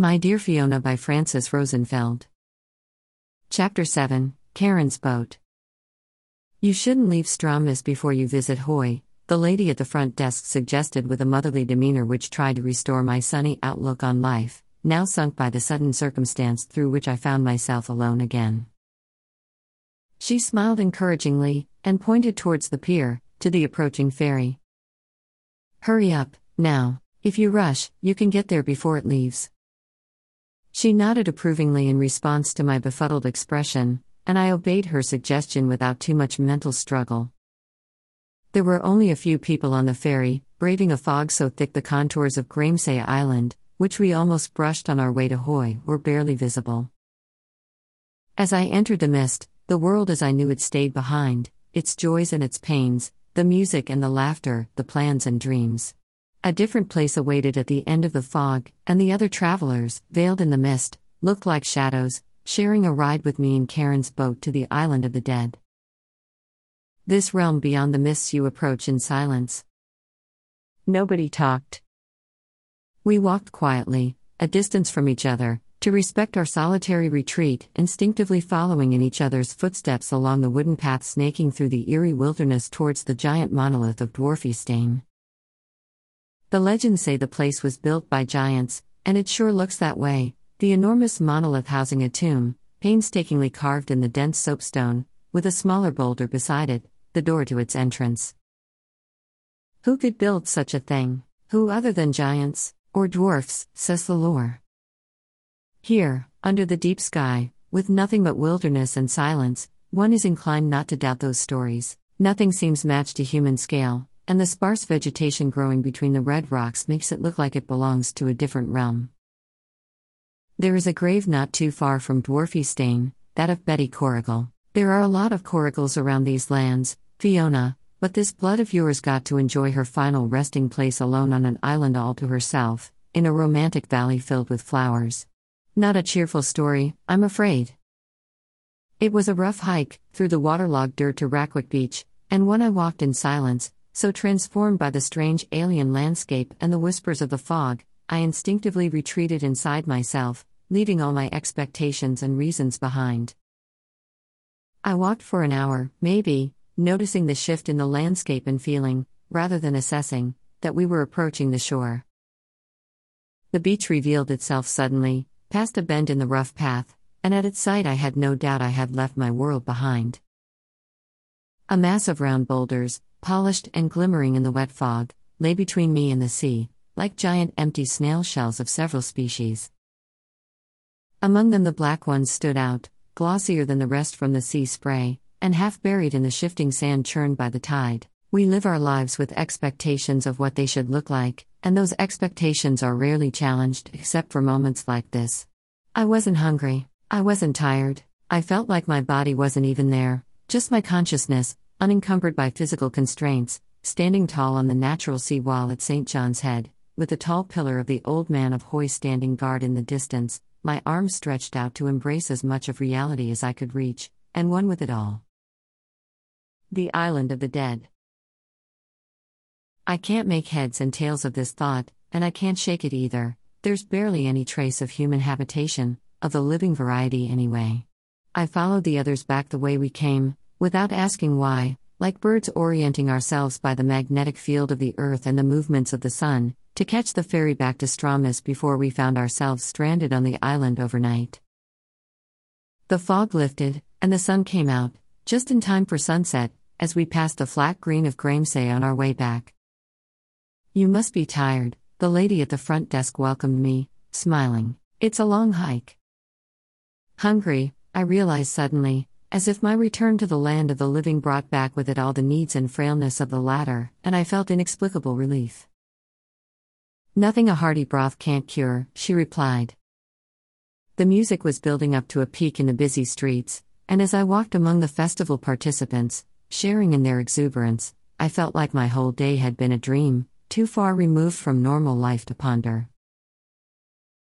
My Dear Fiona by Frances Rosenfeld. Chapter 7 Charon's Boat. You shouldn't leave Stromness before you visit Hoy, the lady at the front desk suggested with a motherly demeanor which tried to restore my sunny outlook on life, now sunk by the sudden circumstance through which I found myself alone again. She smiled encouragingly and pointed towards the pier, to the approaching ferry. Hurry up, now. If you rush, you can get there before it leaves. She nodded approvingly in response to my befuddled expression, and I obeyed her suggestion without too much mental struggle. There were only a few people on the ferry, braving a fog so thick the contours of Graemsay Island, which we almost brushed on our way to Hoy, were barely visible. As I entered the mist, the world as I knew it stayed behind, its joys and its pains, the music and the laughter, the plans and dreams. A different place awaited at the end of the fog, and the other travelers, veiled in the mist, looked like shadows, sharing a ride with me in Charon's boat to the island of the dead. This realm beyond the mists you approach in silence. Nobody talked. We walked quietly, a distance from each other, to respect our solitary retreat, instinctively following in each other's footsteps along the wooden path snaking through the eerie wilderness towards the giant monolith of Dwarfie Stane. The legends say the place was built by giants, and it sure looks that way. The enormous monolith housing a tomb, painstakingly carved in the dense soapstone, with a smaller boulder beside it, the door to its entrance. Who could build such a thing? Who other than giants, or dwarfs, says the lore. Here, under the deep sky, with nothing but wilderness and silence, one is inclined not to doubt those stories. Nothing seems matched to human scale, and the sparse vegetation growing between the red rocks makes it look like it belongs to a different realm. There is a grave not too far from Dwarfie Stane, that of Betty Corrigal. There are a lot of Corrigals around these lands, Fiona, but this blood of yours got to enjoy her final resting place alone on an island all to herself, in a romantic valley filled with flowers. Not a cheerful story, I'm afraid. It was a rough hike, through the waterlogged dirt to Rackwick Beach, and one I walked in silence, so transformed by the strange alien landscape and the whispers of the fog, I instinctively retreated inside myself, leaving all my expectations and reasons behind. I walked for an hour, maybe, noticing the shift in the landscape and feeling, rather than assessing, that we were approaching the shore. The beach revealed itself suddenly, past a bend in the rough path, and at its sight I had no doubt I had left my world behind. A mass of round boulders, polished and glimmering in the wet fog, lay between me and the sea, like giant empty snail shells of several species. Among them, the black ones stood out, glossier than the rest from the sea spray, and half buried in the shifting sand churned by the tide. We live our lives with expectations of what they should look like, and those expectations are rarely challenged except for moments like this. I wasn't hungry, I wasn't tired, I felt like my body wasn't even there, just my consciousness, unencumbered by physical constraints, standing tall on the natural sea wall at St. John's Head, with the tall pillar of the Old Man of Hoy standing guard in the distance, my arms stretched out to embrace as much of reality as I could reach, and one with it all. The Island of the Dead. I can't make heads and tails of this thought, and I can't shake it either. There's barely any trace of human habitation, of the living variety anyway. I followed the others back the way we came, without asking why, like birds orienting ourselves by the magnetic field of the earth and the movements of the sun, to catch the ferry back to Stromness before we found ourselves stranded on the island overnight. The fog lifted, and the sun came out, just in time for sunset, as we passed the flat green of Graemsay on our way back. You must be tired, the lady at the front desk welcomed me, smiling. It's a long hike. Hungry, I realized suddenly, as if my return to the land of the living brought back with it all the needs and frailness of the latter, and I felt inexplicable relief. Nothing a hearty broth can't cure, she replied. The music was building up to a peak in the busy streets, and as I walked among the festival participants, sharing in their exuberance, I felt like my whole day had been a dream, too far removed from normal life to ponder.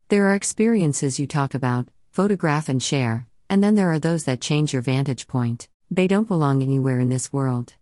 There are experiences you talk about, photograph, and share, and then there are those that change your vantage point. They don't belong anywhere in this world.